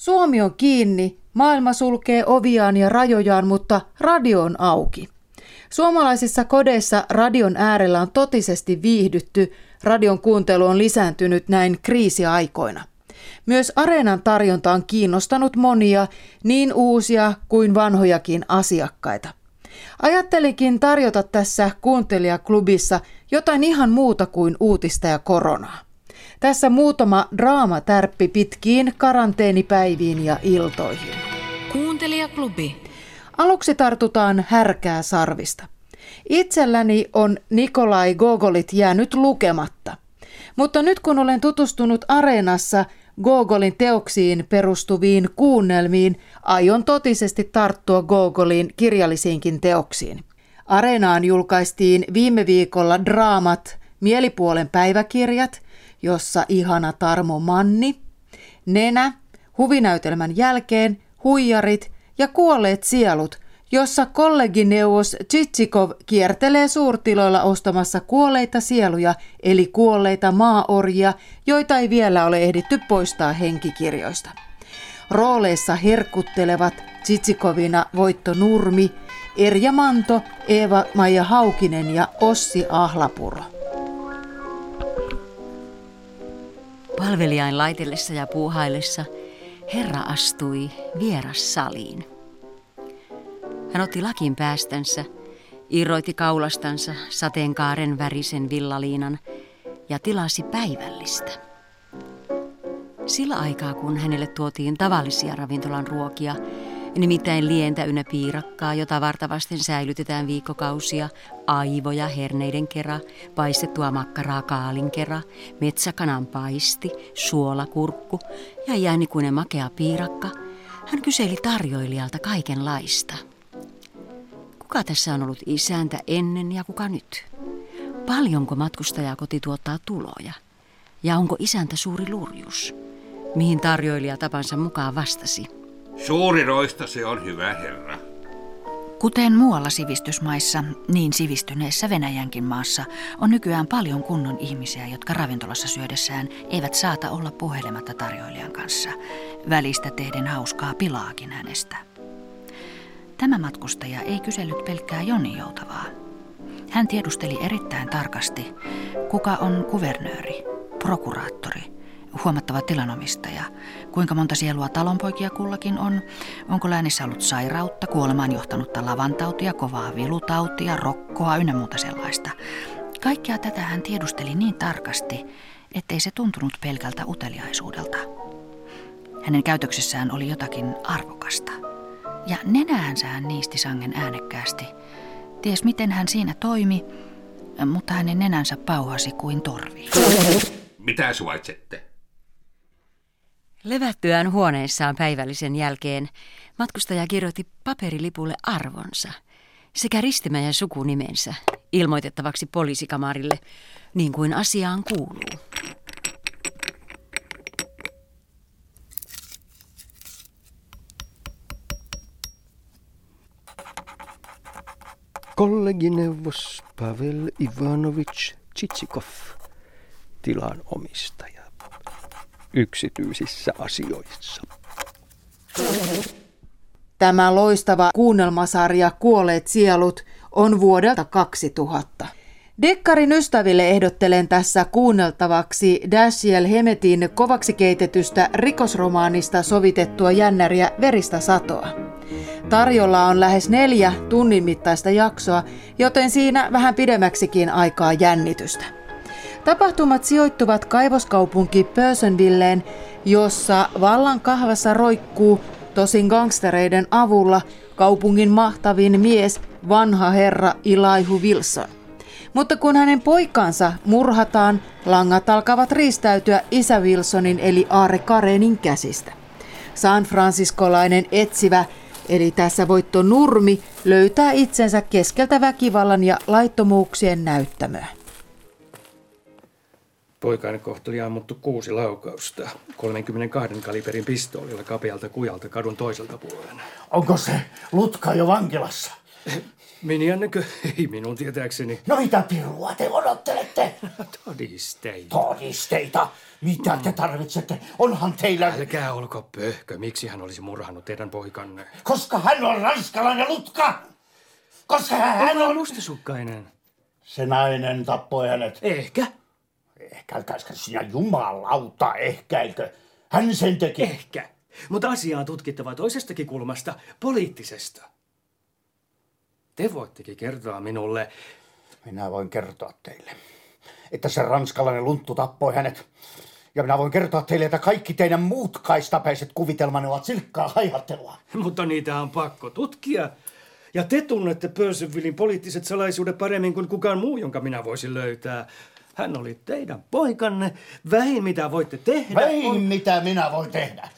Suomi on kiinni, maailma sulkee oviaan ja rajojaan, mutta radio on auki. Suomalaisissa kodeissa radion äärellä on totisesti viihdytty, radion kuuntelu on lisääntynyt näin kriisiaikoina. Myös areenan tarjonta on kiinnostanut monia, niin uusia kuin vanhojakin asiakkaita. Ajattelinkin tarjota tässä kuuntelijaklubissa jotain ihan muuta kuin uutista ja koronaa. Tässä muutama draamatärppi pitkiin karanteenipäiviin ja iltoihin. Kuuntelijaklubi. Aluksi tartutaan härkää sarvista. Itselläni on Nikolai Gogolit jäänyt lukematta. Mutta nyt kun olen tutustunut Areenassa Gogolin teoksiin perustuviin kuunnelmiin, aion totisesti tarttua Gogolin kirjallisiinkin teoksiin. Areenaan julkaistiin viime viikolla draamat Mielipuolen päiväkirjat, jossa ihana Tarmo Manni, Nenä, huvinäytelmän jälkeen, Huijarit ja Kuolleet sielut, jossa kollegineuvos Tsitsikov kiertelee suurtiloilla ostamassa kuolleita sieluja, eli kuolleita maaorjia, joita ei vielä ole ehditty poistaa henkikirjoista. Rooleissa herkuttelevat Tsitsikovina Voitto Nurmi, Erja Manto, Eeva-Maija Haukinen ja Ossi Ahlapuro. Palvelijain laitellessa ja puuhaillessa Herra astui vierassaliin. Hän otti lakin päästänsä, irroiti kaulastansa sateenkaaren värisen villaliinan ja tilasi päivällistä. Sillä aikaa, kun hänelle tuotiin tavallisia ravintolan ruokia, nimittäin lientä ynnä piirakkaa, jota vartavasten säilytetään viikkokausia, aivoja herneiden kera, paistettua makkaraa kaalin kera, metsäkanan paisti, suolakurkku ja jäänikuinen makea piirakka, hän kyseli tarjoilijalta kaikenlaista. Kuka tässä on ollut isäntä ennen ja kuka nyt? Paljonko koti tuottaa tuloja? Ja onko isäntä suuri lurjus? Mihin tarjoilija tapansa mukaan vastasi? Suuri roista se on hyvä herra. Kuten muualla sivistysmaissa, niin sivistyneessä Venäjänkin maassa on nykyään paljon kunnon ihmisiä, jotka ravintolassa syödessään eivät saata olla puhelematta tarjoilijan kanssa. Välistä tehden hauskaa pilaakin hänestä. Tämä matkustaja ei kysellyt pelkkää Joni Joutavaa. Hän tiedusteli erittäin tarkasti, kuka on kuvernööri, prokuraattori, huomattava tilanomistaja, kuinka monta sielua talonpoikia kullakin on, onko läänissä ollut sairautta, kuolemaan johtanutta lavantautia, kovaa vilutautia, rokkoa ynnä muuta sellaista. Kaikkea tätä hän tiedusteli niin tarkasti, ettei se tuntunut pelkältä uteliaisuudelta. Hänen käytöksessään oli jotakin arvokasta – ja nenäänsä hän niisti sangen äänekkäästi. Ties miten hän siinä toimi, mutta hänen nenänsä pauhasi kuin torvi. Mitä suvaitsette? Levättyään huoneessaan päivällisen jälkeen matkustaja kirjoitti paperilipulle arvonsa sekä ristimä ja sukunimensä ilmoitettavaksi poliisikamarille, niin kuin asiaan kuuluu. kollegineuvos Pavel Ivanovich Chitsikov, tilan omistaja, yksityisissä asioissa. Tämä loistava kuunnelmasarja Kuolleet sielut on vuodelta 2000. Dekkarin ystäville ehdottelen tässä kuunneltavaksi Dashiell Hemetin kovaksi keitetystä rikosromaanista sovitettua jännäriä Veristä satoa. Tarjolla on lähes neljä tunnin mittaista jaksoa, joten siinä vähän pidemmäksikin aikaa jännitystä. Tapahtumat sijoittuvat kaivoskaupunki Pörsonvilleen, jossa vallan kahvassa roikkuu, tosin gangstereiden avulla, kaupungin mahtavin mies, vanha herra Ilaihu Wilson. Mutta kun hänen poikansa murhataan, langat alkavat riistäytyä isä Wilsonin eli Aare Karenin käsistä. San Franciscolainen etsivä Eli tässä voitto Nurmi löytää itsensä keskeltä väkivallan ja laittomuuksien näyttämöä. Poikaani kohteli ammuttu kuusi laukausta 32 kaliberin pistoolilla kapealta kujalta kadun toiselta puolen. Onko se Lutka jo vankilassa? Miniännekö? Ei minun tietääkseni. No mitä pirua te odottelette? Todisteita. Todisteita? Mitä te tarvitsette? Onhan teillä... Älkää olko pöhkö. Miksi hän olisi murhannut teidän poikanne? Koska hän on ranskalainen lutka! Koska hän Hän on on... mustasukkainen. Se nainen tappoi hänet. Ehkä. Ehkäilkäisikö sinä jumalauta, ehkäilkö? Hän sen teki. Ehkä. Mutta asiaa on tutkittava toisestakin kulmasta, poliittisesta. Te voittekin kertoa minulle, Minä voin kertoa teille, että se ranskalainen lunttu tappoi hänet. Ja minä voin kertoa teille, että kaikki teidän muut kaistapeiset kuvitelmanne ovat silkkaa haihattelua. mutta niitä on pakko tutkia. Ja te tunnette Pörsevillin poliittiset salaisuudet paremmin kuin kukaan muu, jonka minä voisin löytää. Hän oli teidän poikanne. Vähin mitä voitte tehdä Vähin on... mitä minä voin tehdä.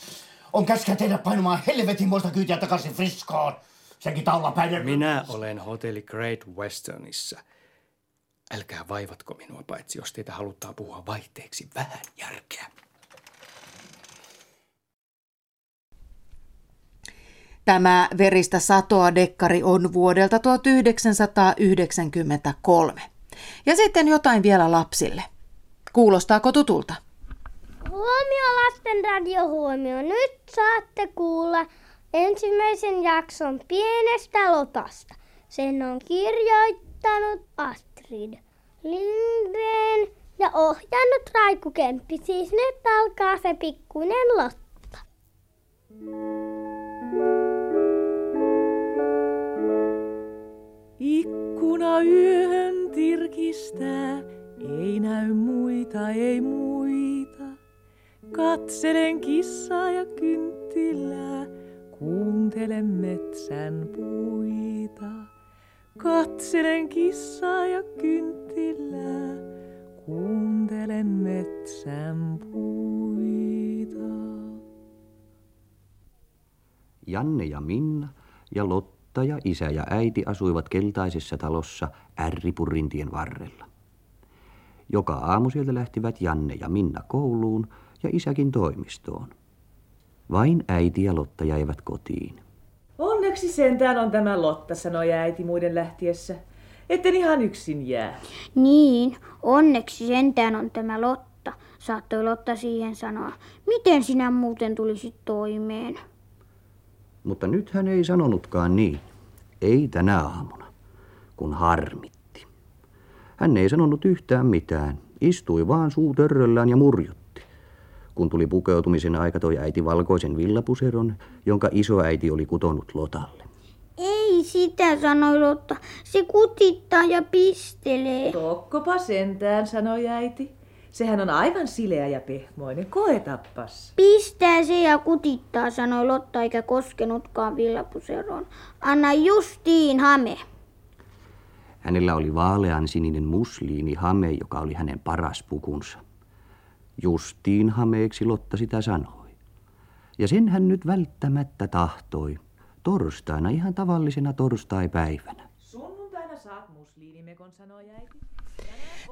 On käskeä teidät painumaan helvetin muista kyytiä takaisin Friskoon. Senkin taulapäinen... Minä olen hotelli Great Westernissa. Älkää vaivatko minua, paitsi jos teitä halutaan puhua vaihteeksi vähän järkeä. Tämä veristä satoa dekkari on vuodelta 1993. Ja sitten jotain vielä lapsille. Kuulostaako tutulta? Huomio lasten radiohuomio. Nyt saatte kuulla ensimmäisen jakson pienestä lotasta. Sen on kirjoittanut Astrid Lindgren ja ohjannut Raiku Kemppi. Siis nyt alkaa se pikkuinen Lotta. Ikkuna ei muita. Katselen kissaa ja kynttilää, kuuntelen metsän puita. Katselen kissaa ja kynttilää, kuuntelen metsän puita. Janne ja Minna ja Lotta ja isä ja äiti asuivat keltaisessa talossa Ärripurrintien varrella. Joka aamu sieltä lähtivät Janne ja Minna kouluun ja isäkin toimistoon. Vain äiti ja Lotta jäivät kotiin. Onneksi sentään on tämä Lotta, sanoi äiti muiden lähtiessä. Etten ihan yksin jää. Niin, onneksi sentään on tämä Lotta, saattoi Lotta siihen sanoa. Miten sinä muuten tulisit toimeen? Mutta nyt hän ei sanonutkaan niin. Ei tänä aamuna, kun harmitti. Hän ei sanonut yhtään mitään. Istui vaan suu törröllään ja murjutti. Kun tuli pukeutumisen aika, toi äiti valkoisen villapuseron, jonka isoäiti oli kutonut Lotalle. Ei sitä, sanoi Lotta. Se kutittaa ja pistelee. Tokkopa sentään, sanoi äiti. Sehän on aivan sileä ja pehmoinen. Koetappas. Pistää se ja kutittaa, sanoi Lotta eikä koskenutkaan villapuseroon. Anna justiin hame. Hänellä oli vaalean sininen musliini hame, joka oli hänen paras pukunsa. Justiin hameeksi Lotta sitä sanoi. Ja sen hän nyt välttämättä tahtoi. Torstaina ihan tavallisena torstaipäivänä. Sunnuntaina saat musliinimekon, sanoi äiti.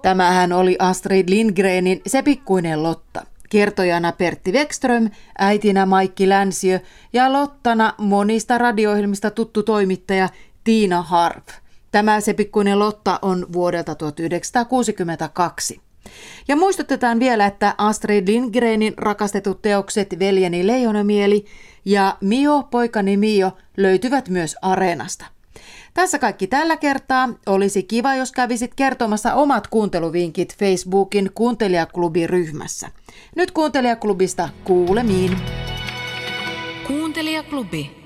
Tämähän oli Astrid Lindgrenin Se pikkuinen Lotta. Kertojana Pertti Wekström, äitinä Maikki Länsiö ja Lottana monista radio-ohjelmista tuttu toimittaja Tiina Harp. Tämä Se pikkuinen Lotta on vuodelta 1962. Ja muistutetaan vielä, että Astrid Lindgrenin rakastetut teokset Veljeni leijonamieli ja Mio, poikani Mio löytyvät myös Areenasta. Tässä kaikki tällä kertaa. Olisi kiva, jos kävisit kertomassa omat kuunteluvinkit Facebookin kuuntelijaklubi-ryhmässä. Nyt kuuntelijaklubista kuulemiin. Kuuntelijaklubi.